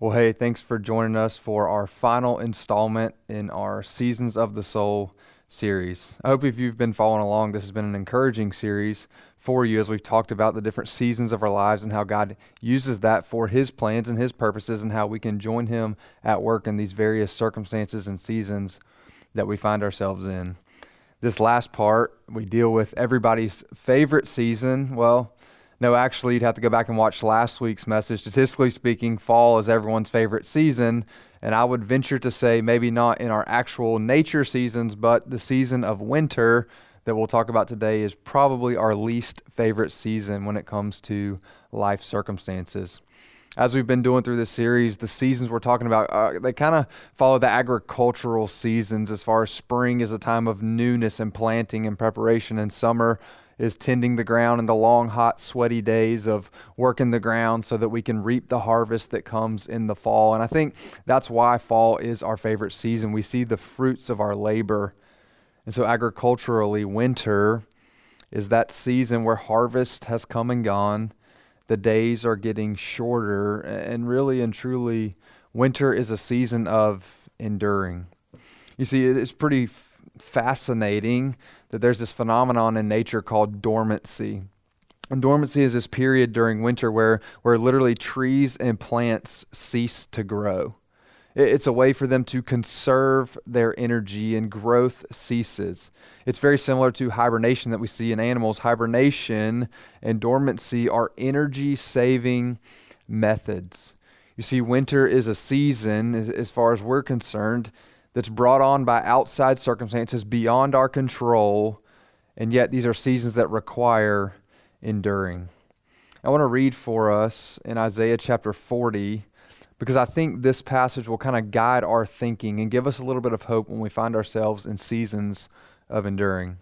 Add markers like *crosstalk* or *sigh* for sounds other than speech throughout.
Well, hey, thanks for joining us for our final installment in our Seasons of the Soul series. I hope if you've been following along, this has been an encouraging series for you as we've talked about the different seasons of our lives and how God uses that for His plans and His purposes and how we can join Him at work in these various circumstances and seasons that we find ourselves in. This last part, we deal with everybody's favorite season. Well, no, actually, you'd have to go back and watch last week's message. Statistically speaking, fall is everyone's favorite season. And I would venture to say, maybe not in our actual nature seasons, but the season of winter that we'll talk about today is probably our least favorite season when it comes to life circumstances. As we've been doing through this series, the seasons we're talking about, uh, they kind of follow the agricultural seasons as far as spring is a time of newness and planting and preparation, and summer is tending the ground in the long, hot, sweaty days of working the ground so that we can reap the harvest that comes in the fall. And I think that's why fall is our favorite season. We see the fruits of our labor. And so, agriculturally, winter is that season where harvest has come and gone. The days are getting shorter. And really and truly, winter is a season of enduring. You see, it's pretty fascinating that there's this phenomenon in nature called dormancy. And dormancy is this period during winter where, where literally trees and plants cease to grow. It's a way for them to conserve their energy and growth ceases. It's very similar to hibernation that we see in animals. Hibernation and dormancy are energy saving methods. You see, winter is a season, as far as we're concerned, that's brought on by outside circumstances beyond our control, and yet these are seasons that require enduring. I want to read for us in Isaiah chapter 40 because I think this passage will kind of guide our thinking and give us a little bit of hope when we find ourselves in seasons of enduring.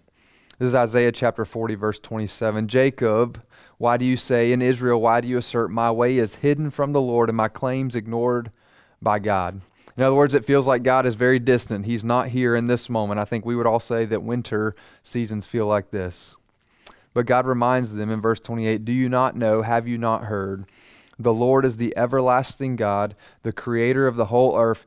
This is Isaiah chapter 40, verse 27. Jacob, why do you say, in Israel, why do you assert, my way is hidden from the Lord and my claims ignored by God? In other words, it feels like God is very distant. He's not here in this moment. I think we would all say that winter seasons feel like this. But God reminds them in verse 28 Do you not know? Have you not heard? The Lord is the everlasting God, the creator of the whole earth.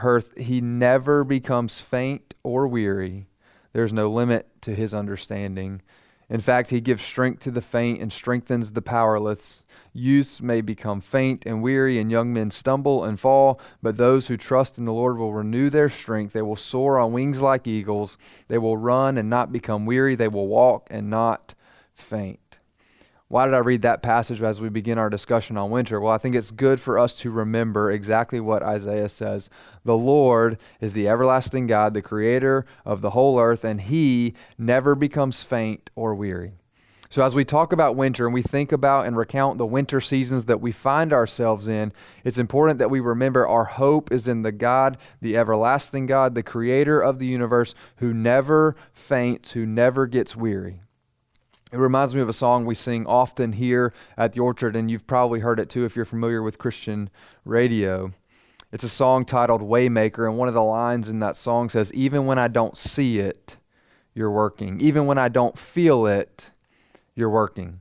earth. He never becomes faint or weary. There's no limit to his understanding. In fact, he gives strength to the faint and strengthens the powerless. Youths may become faint and weary, and young men stumble and fall, but those who trust in the Lord will renew their strength. They will soar on wings like eagles. They will run and not become weary. They will walk and not faint. Why did I read that passage as we begin our discussion on winter? Well, I think it's good for us to remember exactly what Isaiah says. The Lord is the everlasting God, the creator of the whole earth, and he never becomes faint or weary. So, as we talk about winter and we think about and recount the winter seasons that we find ourselves in, it's important that we remember our hope is in the God, the everlasting God, the creator of the universe, who never faints, who never gets weary. It reminds me of a song we sing often here at the Orchard, and you've probably heard it too if you're familiar with Christian radio. It's a song titled Waymaker, and one of the lines in that song says, Even when I don't see it, you're working. Even when I don't feel it, you're working.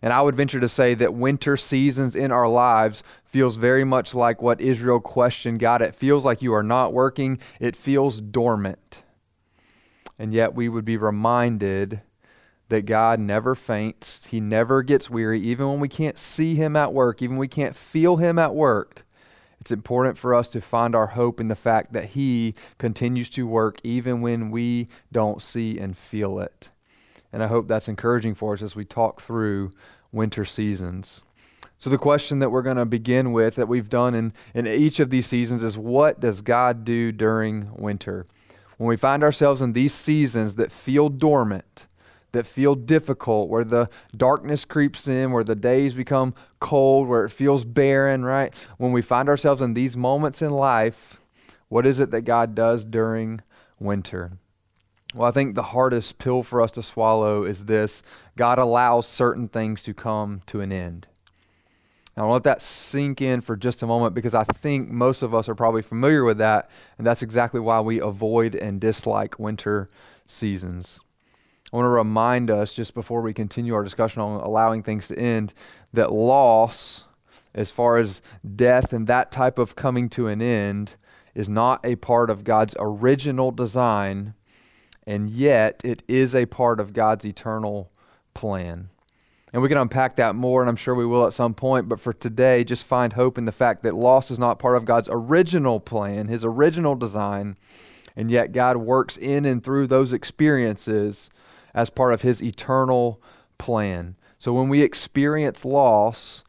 And I would venture to say that winter seasons in our lives feels very much like what Israel questioned God. It feels like you are not working, it feels dormant. And yet we would be reminded that God never faints, He never gets weary, even when we can't see Him at work, even we can't feel Him at work. It's important for us to find our hope in the fact that He continues to work even when we don't see and feel it. And I hope that's encouraging for us as we talk through winter seasons. So, the question that we're going to begin with, that we've done in, in each of these seasons, is what does God do during winter? When we find ourselves in these seasons that feel dormant, that feel difficult, where the darkness creeps in, where the days become cold, where it feels barren, right? When we find ourselves in these moments in life, what is it that God does during winter? Well, I think the hardest pill for us to swallow is this God allows certain things to come to an end. Now, I'll let that sink in for just a moment because I think most of us are probably familiar with that, and that's exactly why we avoid and dislike winter seasons. I want to remind us, just before we continue our discussion on allowing things to end, that loss as far as death and that type of coming to an end, is not a part of God's original design, and yet it is a part of God's eternal plan. And we can unpack that more, and I'm sure we will at some point. But for today, just find hope in the fact that loss is not part of God's original plan, His original design, and yet God works in and through those experiences as part of His eternal plan. So when we experience loss,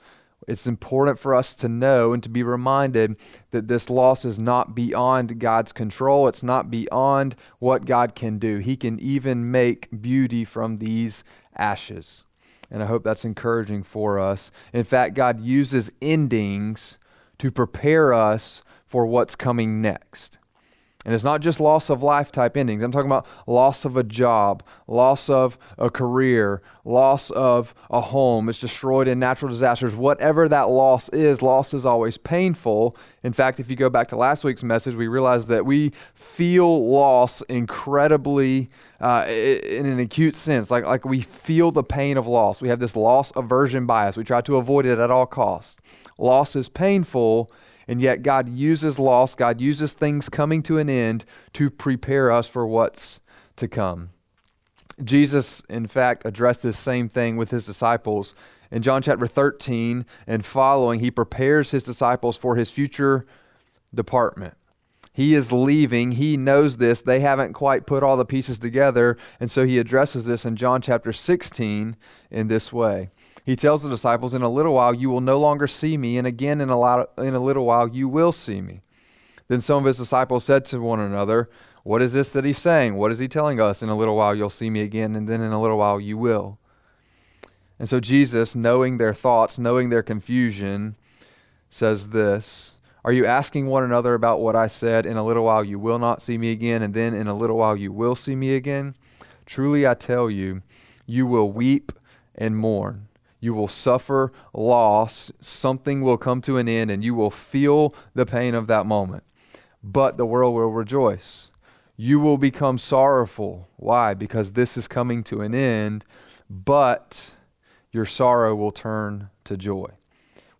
it's important for us to know and to be reminded that this loss is not beyond God's control. It's not beyond what God can do. He can even make beauty from these ashes. And I hope that's encouraging for us. In fact, God uses endings to prepare us for what's coming next. And it's not just loss of life type endings. I'm talking about loss of a job, loss of a career, loss of a home. It's destroyed in natural disasters. Whatever that loss is, loss is always painful. In fact, if you go back to last week's message, we realized that we feel loss incredibly uh, in an acute sense. Like, like we feel the pain of loss. We have this loss aversion bias. We try to avoid it at all costs. Loss is painful and yet, God uses loss, God uses things coming to an end to prepare us for what's to come. Jesus, in fact, addressed this same thing with his disciples. In John chapter 13 and following, he prepares his disciples for his future department. He is leaving. He knows this. They haven't quite put all the pieces together. And so he addresses this in John chapter 16 in this way. He tells the disciples, In a little while you will no longer see me, and again in a, lot, in a little while you will see me. Then some of his disciples said to one another, What is this that he's saying? What is he telling us? In a little while you'll see me again, and then in a little while you will. And so Jesus, knowing their thoughts, knowing their confusion, says this Are you asking one another about what I said? In a little while you will not see me again, and then in a little while you will see me again? Truly I tell you, you will weep and mourn you will suffer loss. Something will come to an end, and you will feel the pain of that moment. But the world will rejoice. You will become sorrowful. Why? Because this is coming to an end, but your sorrow will turn to joy.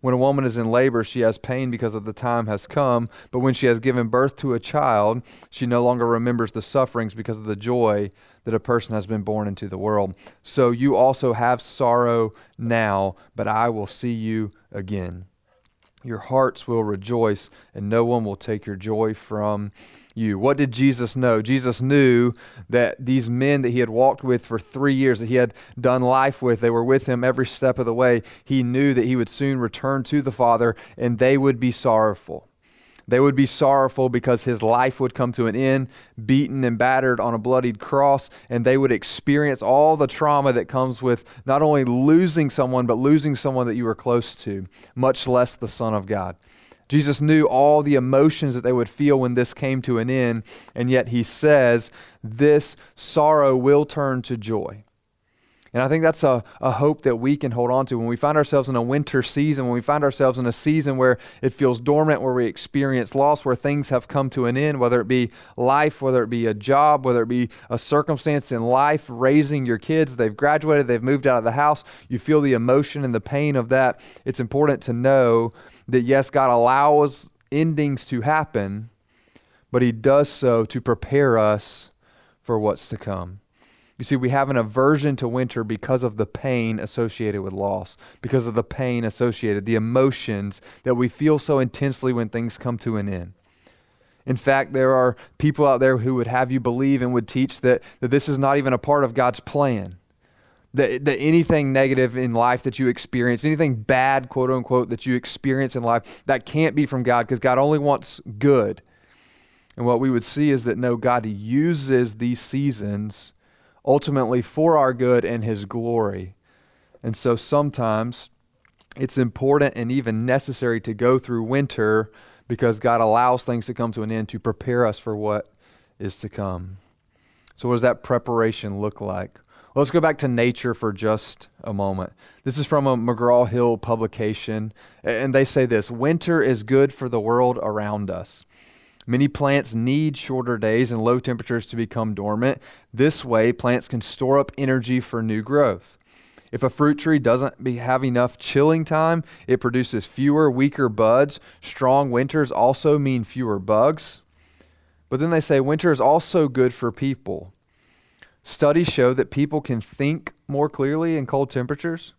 When a woman is in labor, she has pain because of the time has come, but when she has given birth to a child, she no longer remembers the sufferings because of the joy that a person has been born into the world. So you also have sorrow now, but I will see you again. Your hearts will rejoice, and no one will take your joy from you. What did Jesus know? Jesus knew that these men that he had walked with for three years, that he had done life with, they were with him every step of the way. He knew that he would soon return to the Father, and they would be sorrowful. They would be sorrowful because his life would come to an end, beaten and battered on a bloodied cross, and they would experience all the trauma that comes with not only losing someone, but losing someone that you were close to, much less the Son of God. Jesus knew all the emotions that they would feel when this came to an end, and yet he says, This sorrow will turn to joy. And I think that's a, a hope that we can hold on to when we find ourselves in a winter season, when we find ourselves in a season where it feels dormant, where we experience loss, where things have come to an end, whether it be life, whether it be a job, whether it be a circumstance in life, raising your kids, they've graduated, they've moved out of the house, you feel the emotion and the pain of that. It's important to know that yes, God allows endings to happen, but He does so to prepare us for what's to come. You see, we have an aversion to winter because of the pain associated with loss, because of the pain associated, the emotions that we feel so intensely when things come to an end. In fact, there are people out there who would have you believe and would teach that, that this is not even a part of God's plan. That, that anything negative in life that you experience, anything bad, quote unquote, that you experience in life, that can't be from God because God only wants good. And what we would see is that no, God uses these seasons ultimately for our good and His glory. And so sometimes it's important and even necessary to go through winter because God allows things to come to an end to prepare us for what is to come. So, what does that preparation look like? Let's go back to nature for just a moment. This is from a McGraw Hill publication, and they say this Winter is good for the world around us. Many plants need shorter days and low temperatures to become dormant. This way, plants can store up energy for new growth. If a fruit tree doesn't be, have enough chilling time, it produces fewer, weaker buds. Strong winters also mean fewer bugs. But then they say winter is also good for people. Studies show that people can think more clearly in cold temperatures.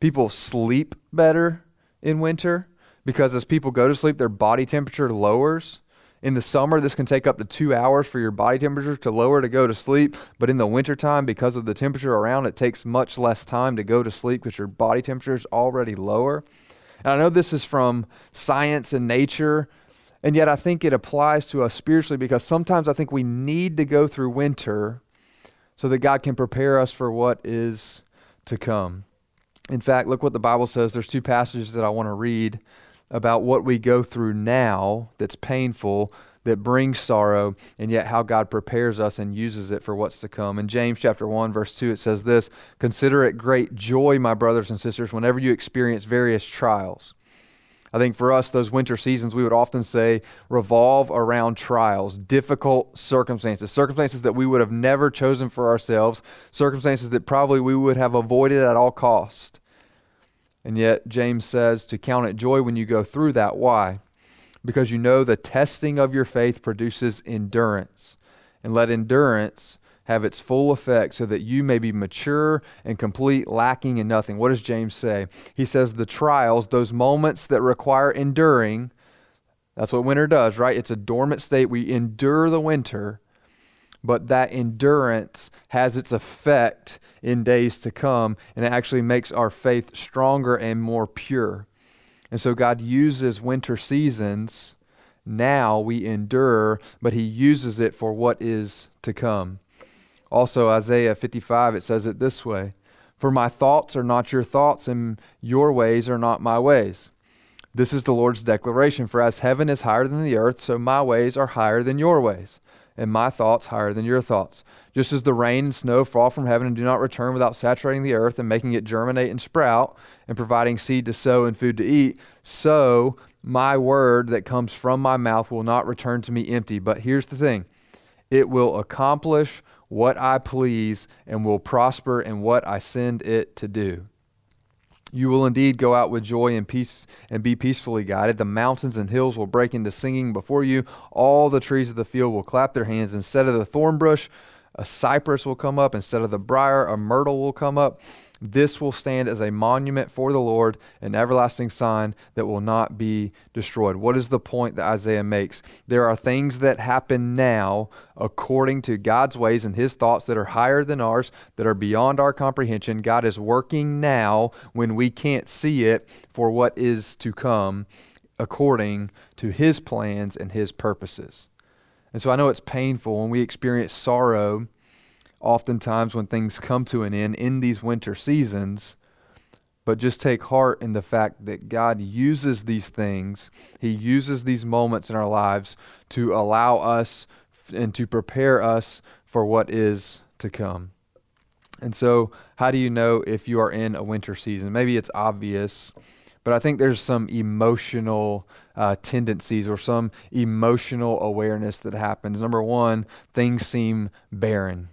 People sleep better in winter because as people go to sleep, their body temperature lowers. In the summer, this can take up to two hours for your body temperature to lower to go to sleep. But in the wintertime, because of the temperature around, it takes much less time to go to sleep because your body temperature is already lower. And I know this is from science and nature, and yet I think it applies to us spiritually because sometimes I think we need to go through winter so that God can prepare us for what is to come. In fact, look what the Bible says. There's two passages that I want to read about what we go through now that's painful, that brings sorrow, and yet how God prepares us and uses it for what's to come. In James chapter 1 verse 2 it says this, "Consider it great joy, my brothers and sisters, whenever you experience various trials." I think for us, those winter seasons, we would often say revolve around trials, difficult circumstances, circumstances that we would have never chosen for ourselves, circumstances that probably we would have avoided at all cost. And yet, James says to count it joy when you go through that. Why? Because you know the testing of your faith produces endurance. And let endurance have its full effect so that you may be mature and complete, lacking in nothing. What does James say? He says the trials, those moments that require enduring, that's what winter does, right? It's a dormant state. We endure the winter, but that endurance has its effect in days to come, and it actually makes our faith stronger and more pure. And so God uses winter seasons. Now we endure, but He uses it for what is to come. Also, Isaiah 55, it says it this way For my thoughts are not your thoughts, and your ways are not my ways. This is the Lord's declaration For as heaven is higher than the earth, so my ways are higher than your ways, and my thoughts higher than your thoughts. Just as the rain and snow fall from heaven and do not return without saturating the earth and making it germinate and sprout and providing seed to sow and food to eat, so my word that comes from my mouth will not return to me empty. But here's the thing it will accomplish what I please and will prosper in what I send it to do. You will indeed go out with joy and peace and be peacefully guided. The mountains and hills will break into singing before you. All the trees of the field will clap their hands. Instead of the thorn bush, a cypress will come up. Instead of the brier, a myrtle will come up. This will stand as a monument for the Lord, an everlasting sign that will not be destroyed. What is the point that Isaiah makes? There are things that happen now according to God's ways and his thoughts that are higher than ours, that are beyond our comprehension. God is working now when we can't see it for what is to come according to his plans and his purposes. And so I know it's painful when we experience sorrow, oftentimes when things come to an end in these winter seasons. But just take heart in the fact that God uses these things, He uses these moments in our lives to allow us and to prepare us for what is to come. And so, how do you know if you are in a winter season? Maybe it's obvious, but I think there's some emotional uh, tendencies or some emotional awareness that happens. Number one, things seem barren.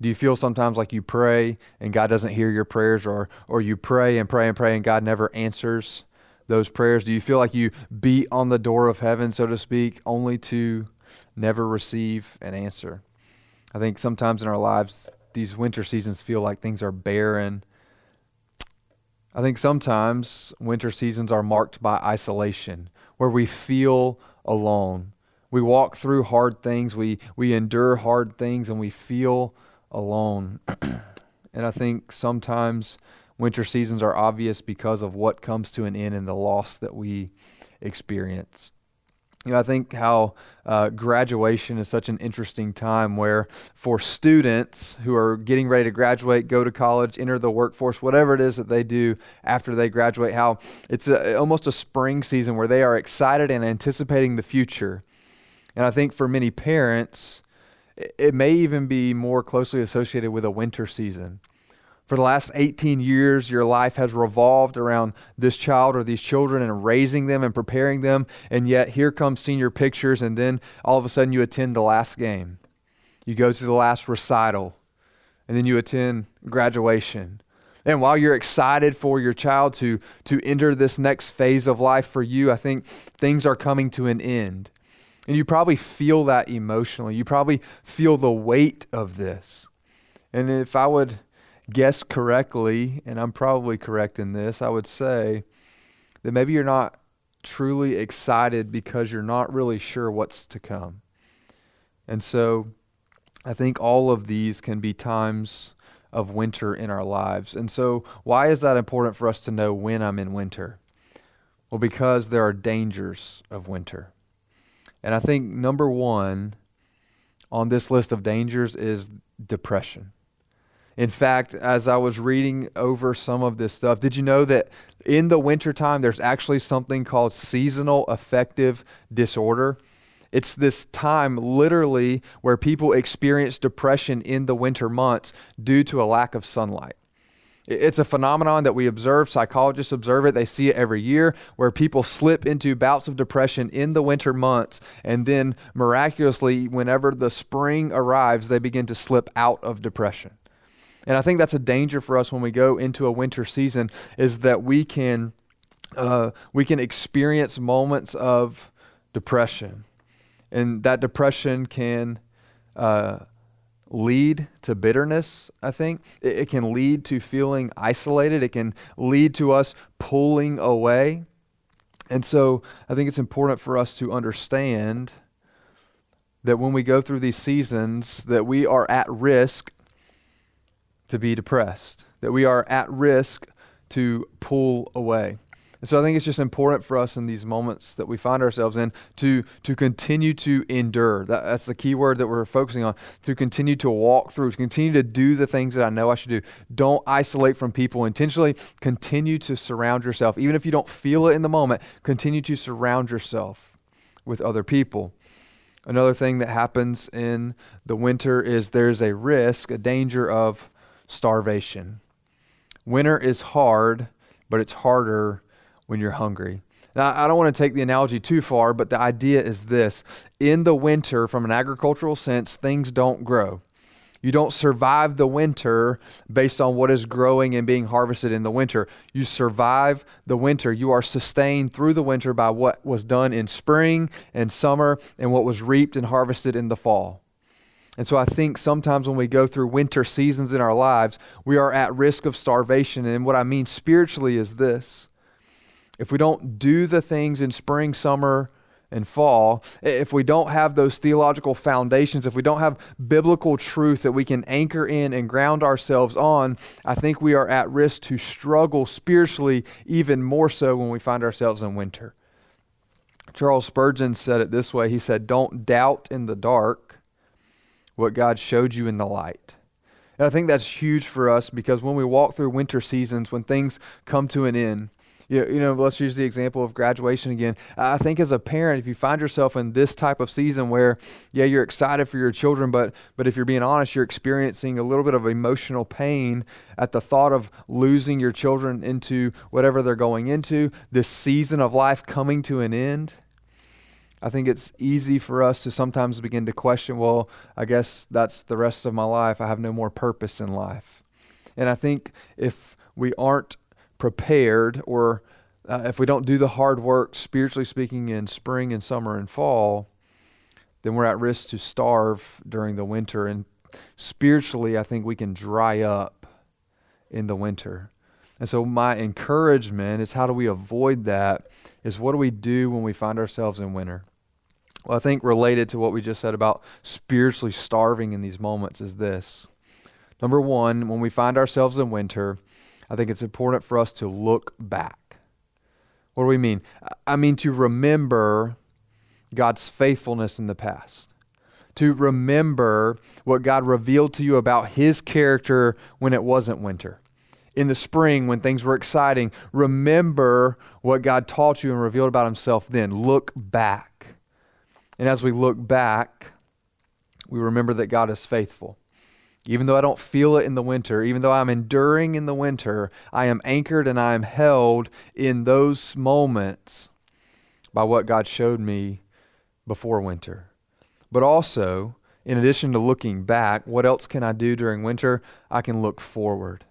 Do you feel sometimes like you pray and God doesn't hear your prayers, or, or you pray and pray and pray and God never answers those prayers? Do you feel like you beat on the door of heaven, so to speak, only to never receive an answer? I think sometimes in our lives, these winter seasons feel like things are barren I think sometimes winter seasons are marked by isolation, where we feel alone. We walk through hard things, we, we endure hard things, and we feel alone. *clears throat* and I think sometimes winter seasons are obvious because of what comes to an end and the loss that we experience. You know, I think how uh, graduation is such an interesting time where for students who are getting ready to graduate, go to college, enter the workforce, whatever it is that they do after they graduate, how it's a, almost a spring season where they are excited and anticipating the future. And I think for many parents, it may even be more closely associated with a winter season for the last 18 years, your life has revolved around this child or these children and raising them and preparing them. And yet, here comes senior pictures, and then all of a sudden, you attend the last game. You go to the last recital, and then you attend graduation. And while you're excited for your child to, to enter this next phase of life for you, I think things are coming to an end. And you probably feel that emotionally. You probably feel the weight of this. And if I would guess correctly, and I'm probably correct in this, I would say that maybe you're not truly excited because you're not really sure what's to come. And so I think all of these can be times of winter in our lives. And so, why is that important for us to know when I'm in winter? Well, because there are dangers of winter. And I think number one on this list of dangers is depression. In fact, as I was reading over some of this stuff, did you know that in the wintertime there's actually something called seasonal affective disorder? It's this time, literally, where people experience depression in the winter months due to a lack of sunlight. It's a phenomenon that we observe. Psychologists observe it. They see it every year where people slip into bouts of depression in the winter months. And then miraculously, whenever the spring arrives, they begin to slip out of depression. And I think that's a danger for us when we go into a winter season is that we can, uh, we can experience moments of depression and that depression can uh, lead to bitterness, I think. It, it can lead to feeling isolated, it can lead to us pulling away. And so I think it's important for us to understand that when we go through these seasons that we are at risk to be depressed, that we are at risk to pull away. And so I think it's just important for us in these moments that we find ourselves in to, to continue to endure. That, that's the key word that we're focusing on. To continue to walk through, to continue to do the things that I know I should do. Don't isolate from people intentionally. Continue to surround yourself. Even if you don't feel it in the moment, continue to surround yourself with other people. Another thing that happens in the winter is there's a risk, a danger of starvation. Winter is hard, but it's harder when you're hungry. Now, I don't want to take the analogy too far, but the idea is this. In the winter, from an agricultural sense, things don't grow. You don't survive the winter based on what is growing and being harvested in the winter. You survive the winter. You are sustained through the winter by what was done in spring and summer and what was reaped and harvested in the fall. And so I think sometimes when we go through winter seasons in our lives, we are at risk of starvation. And what I mean spiritually is this if we don't do the things in spring, summer, and fall, if we don't have those theological foundations, if we don't have biblical truth that we can anchor in and ground ourselves on, I think we are at risk to struggle spiritually even more so when we find ourselves in winter. Charles Spurgeon said it this way He said, Don't doubt in the dark what God showed you in the light. And I think that's huge for us because when we walk through winter seasons, when things come to an end, you you know, let's use the example of graduation again. I think as a parent, if you find yourself in this type of season where, yeah, you're excited for your children, but but if you're being honest, you're experiencing a little bit of emotional pain at the thought of losing your children into whatever they're going into, this season of life coming to an end. I think it's easy for us to sometimes begin to question, well, I guess that's the rest of my life. I have no more purpose in life. And I think if we aren't prepared or uh, if we don't do the hard work, spiritually speaking, in spring and summer and fall, then we're at risk to starve during the winter. And spiritually, I think we can dry up in the winter. And so, my encouragement is how do we avoid that? Is what do we do when we find ourselves in winter? Well, I think related to what we just said about spiritually starving in these moments is this. Number one, when we find ourselves in winter, I think it's important for us to look back. What do we mean? I mean to remember God's faithfulness in the past. To remember what God revealed to you about His character when it wasn't winter. In the spring, when things were exciting, remember what God taught you and revealed about Himself then. Look back. And as we look back, we remember that God is faithful. Even though I don't feel it in the winter, even though I'm enduring in the winter, I am anchored and I am held in those moments by what God showed me before winter. But also, in addition to looking back, what else can I do during winter? I can look forward.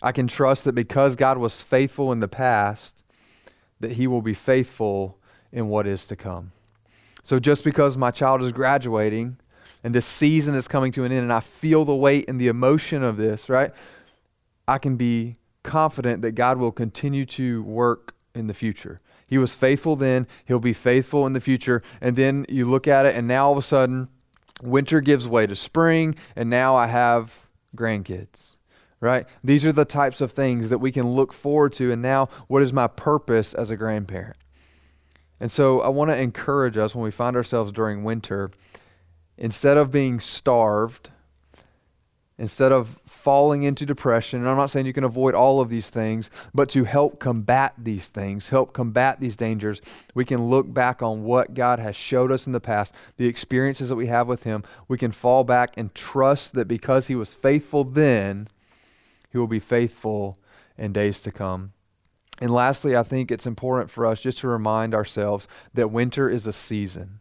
I can trust that because God was faithful in the past, that He will be faithful in what is to come. So just because my child is graduating and this season is coming to an end and I feel the weight and the emotion of this, right? I can be confident that God will continue to work in the future. He was faithful then, He'll be faithful in the future. And then you look at it, and now all of a sudden, winter gives way to spring, and now I have grandkids right? These are the types of things that we can look forward to. And now, what is my purpose as a grandparent? And so, I want to encourage us when we find ourselves during winter, instead of being starved, instead of falling into depression, and I'm not saying you can avoid all of these things, but to help combat these things, help combat these dangers, we can look back on what God has showed us in the past, the experiences that we have with Him. We can fall back and trust that because He was faithful then, he will be faithful in days to come. And lastly, I think it's important for us just to remind ourselves that winter is a season.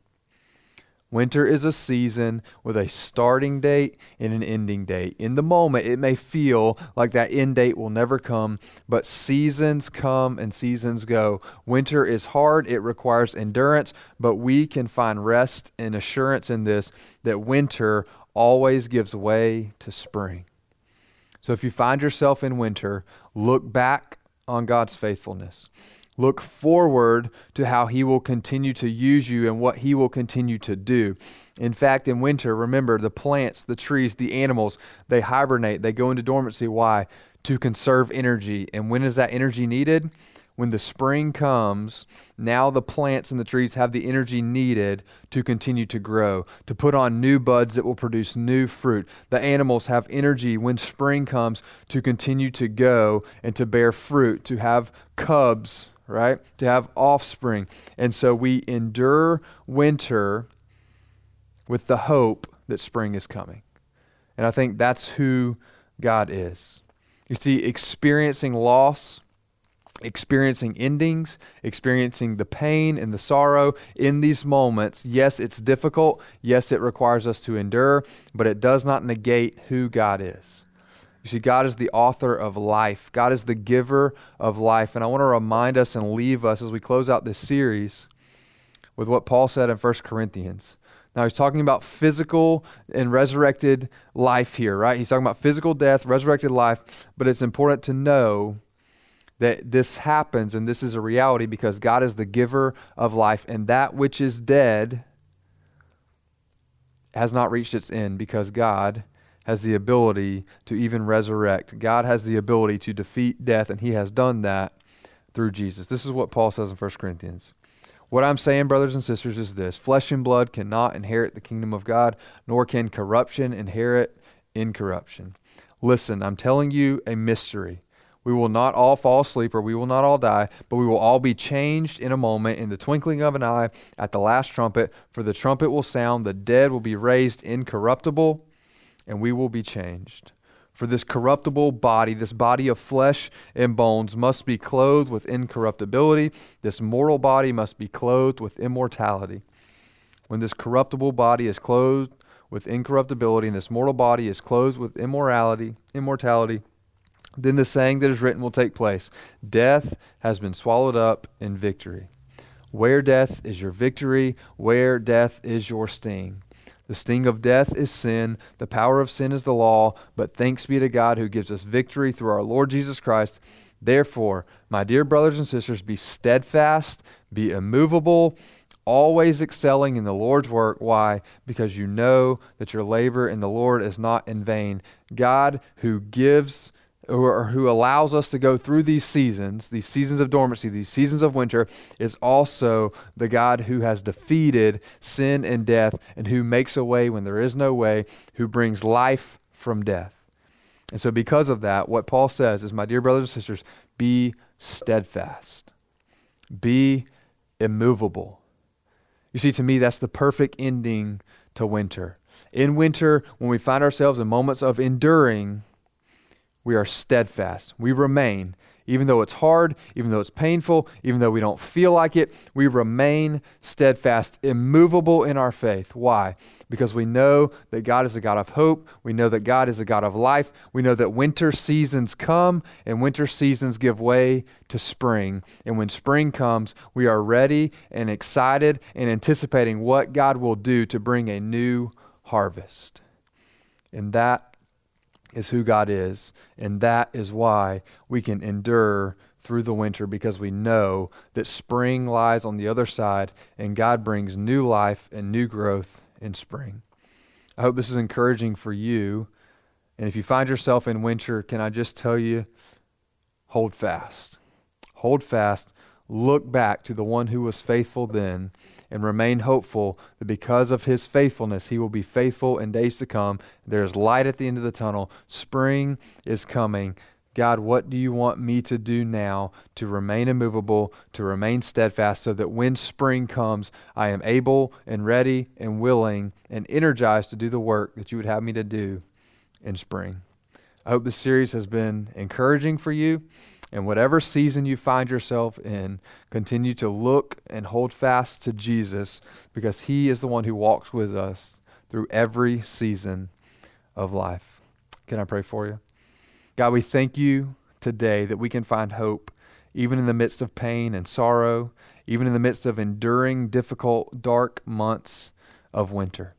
Winter is a season with a starting date and an ending date. In the moment, it may feel like that end date will never come, but seasons come and seasons go. Winter is hard, it requires endurance, but we can find rest and assurance in this that winter always gives way to spring. So if you find yourself in winter, look back on God's faithfulness. Look forward to how He will continue to use you and what He will continue to do. In fact, in winter, remember the plants, the trees, the animals, they hibernate, they go into dormancy. Why? To conserve energy. And when is that energy needed? when the spring comes, now the plants and the trees have the energy needed to continue to grow, to put on new buds that will produce new fruit. The animals have energy when spring comes to continue to go and to bear fruit, to have cubs, right? To have offspring. And so we endure winter with the hope that spring is coming. And I think that's who God is. You see, experiencing loss experiencing endings, experiencing the pain and the sorrow in these moments. Yes, it's difficult. Yes, it requires us to endure, but it does not negate who God is. You see, God is the author of life, God is the giver of life. And I want to remind us and leave us as we close out this series with what Paul said in 1 Corinthians. Now, he's talking about physical and resurrected life here, right? He's talking about physical death, resurrected life, but it's important to know that this happens and this is a reality because God is the giver of life, and that which is dead has not reached its end because God has the ability to even resurrect. God has the ability to defeat death, and He has done that through Jesus. This is what Paul says in 1 Corinthians. What I'm saying, brothers and sisters, is this flesh and blood cannot inherit the kingdom of God, nor can corruption inherit incorruption. Listen, I'm telling you a mystery. We will not all fall asleep or we will not all die, but we will all be changed in a moment, in the twinkling of an eye, at the last trumpet. For the trumpet will sound, the dead will be raised incorruptible, and we will be changed. For this corruptible body, this body of flesh and bones, must be clothed with incorruptibility. This mortal body must be clothed with immortality. When this corruptible body is clothed with incorruptibility, and this mortal body is clothed with immorality, immortality, then the saying that is written will take place Death has been swallowed up in victory. Where death is your victory, where death is your sting. The sting of death is sin, the power of sin is the law, but thanks be to God who gives us victory through our Lord Jesus Christ. Therefore, my dear brothers and sisters, be steadfast, be immovable, always excelling in the Lord's work. Why? Because you know that your labor in the Lord is not in vain. God, who gives or who allows us to go through these seasons, these seasons of dormancy, these seasons of winter, is also the God who has defeated sin and death and who makes a way when there is no way, who brings life from death. And so, because of that, what Paul says is, my dear brothers and sisters, be steadfast, be immovable. You see, to me, that's the perfect ending to winter. In winter, when we find ourselves in moments of enduring, we are steadfast. We remain. even though it's hard, even though it's painful, even though we don't feel like it, we remain steadfast, immovable in our faith. Why? Because we know that God is a God of hope. We know that God is a God of life. We know that winter seasons come and winter seasons give way to spring. And when spring comes, we are ready and excited and anticipating what God will do to bring a new harvest. And that is who God is. And that is why we can endure through the winter because we know that spring lies on the other side and God brings new life and new growth in spring. I hope this is encouraging for you. And if you find yourself in winter, can I just tell you, hold fast. Hold fast. Look back to the one who was faithful then and remain hopeful that because of his faithfulness, he will be faithful in days to come. There's light at the end of the tunnel. Spring is coming. God, what do you want me to do now to remain immovable, to remain steadfast, so that when spring comes, I am able and ready and willing and energized to do the work that you would have me to do in spring? I hope this series has been encouraging for you. And whatever season you find yourself in, continue to look and hold fast to Jesus because he is the one who walks with us through every season of life. Can I pray for you? God, we thank you today that we can find hope even in the midst of pain and sorrow, even in the midst of enduring difficult, dark months of winter.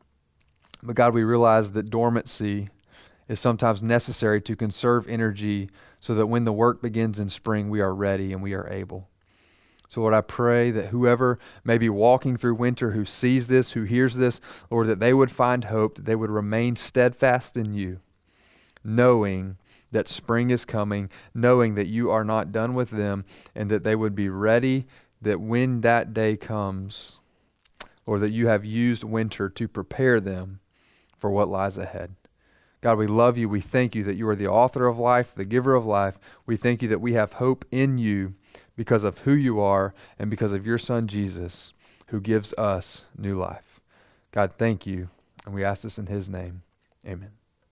But God, we realize that dormancy is sometimes necessary to conserve energy so that when the work begins in spring, we are ready and we are able. So, Lord, I pray that whoever may be walking through winter who sees this, who hears this, Lord, that they would find hope, that they would remain steadfast in you, knowing that spring is coming, knowing that you are not done with them, and that they would be ready that when that day comes, or that you have used winter to prepare them for what lies ahead. God, we love you. We thank you that you are the author of life, the giver of life. We thank you that we have hope in you because of who you are and because of your Son, Jesus, who gives us new life. God, thank you. And we ask this in his name. Amen.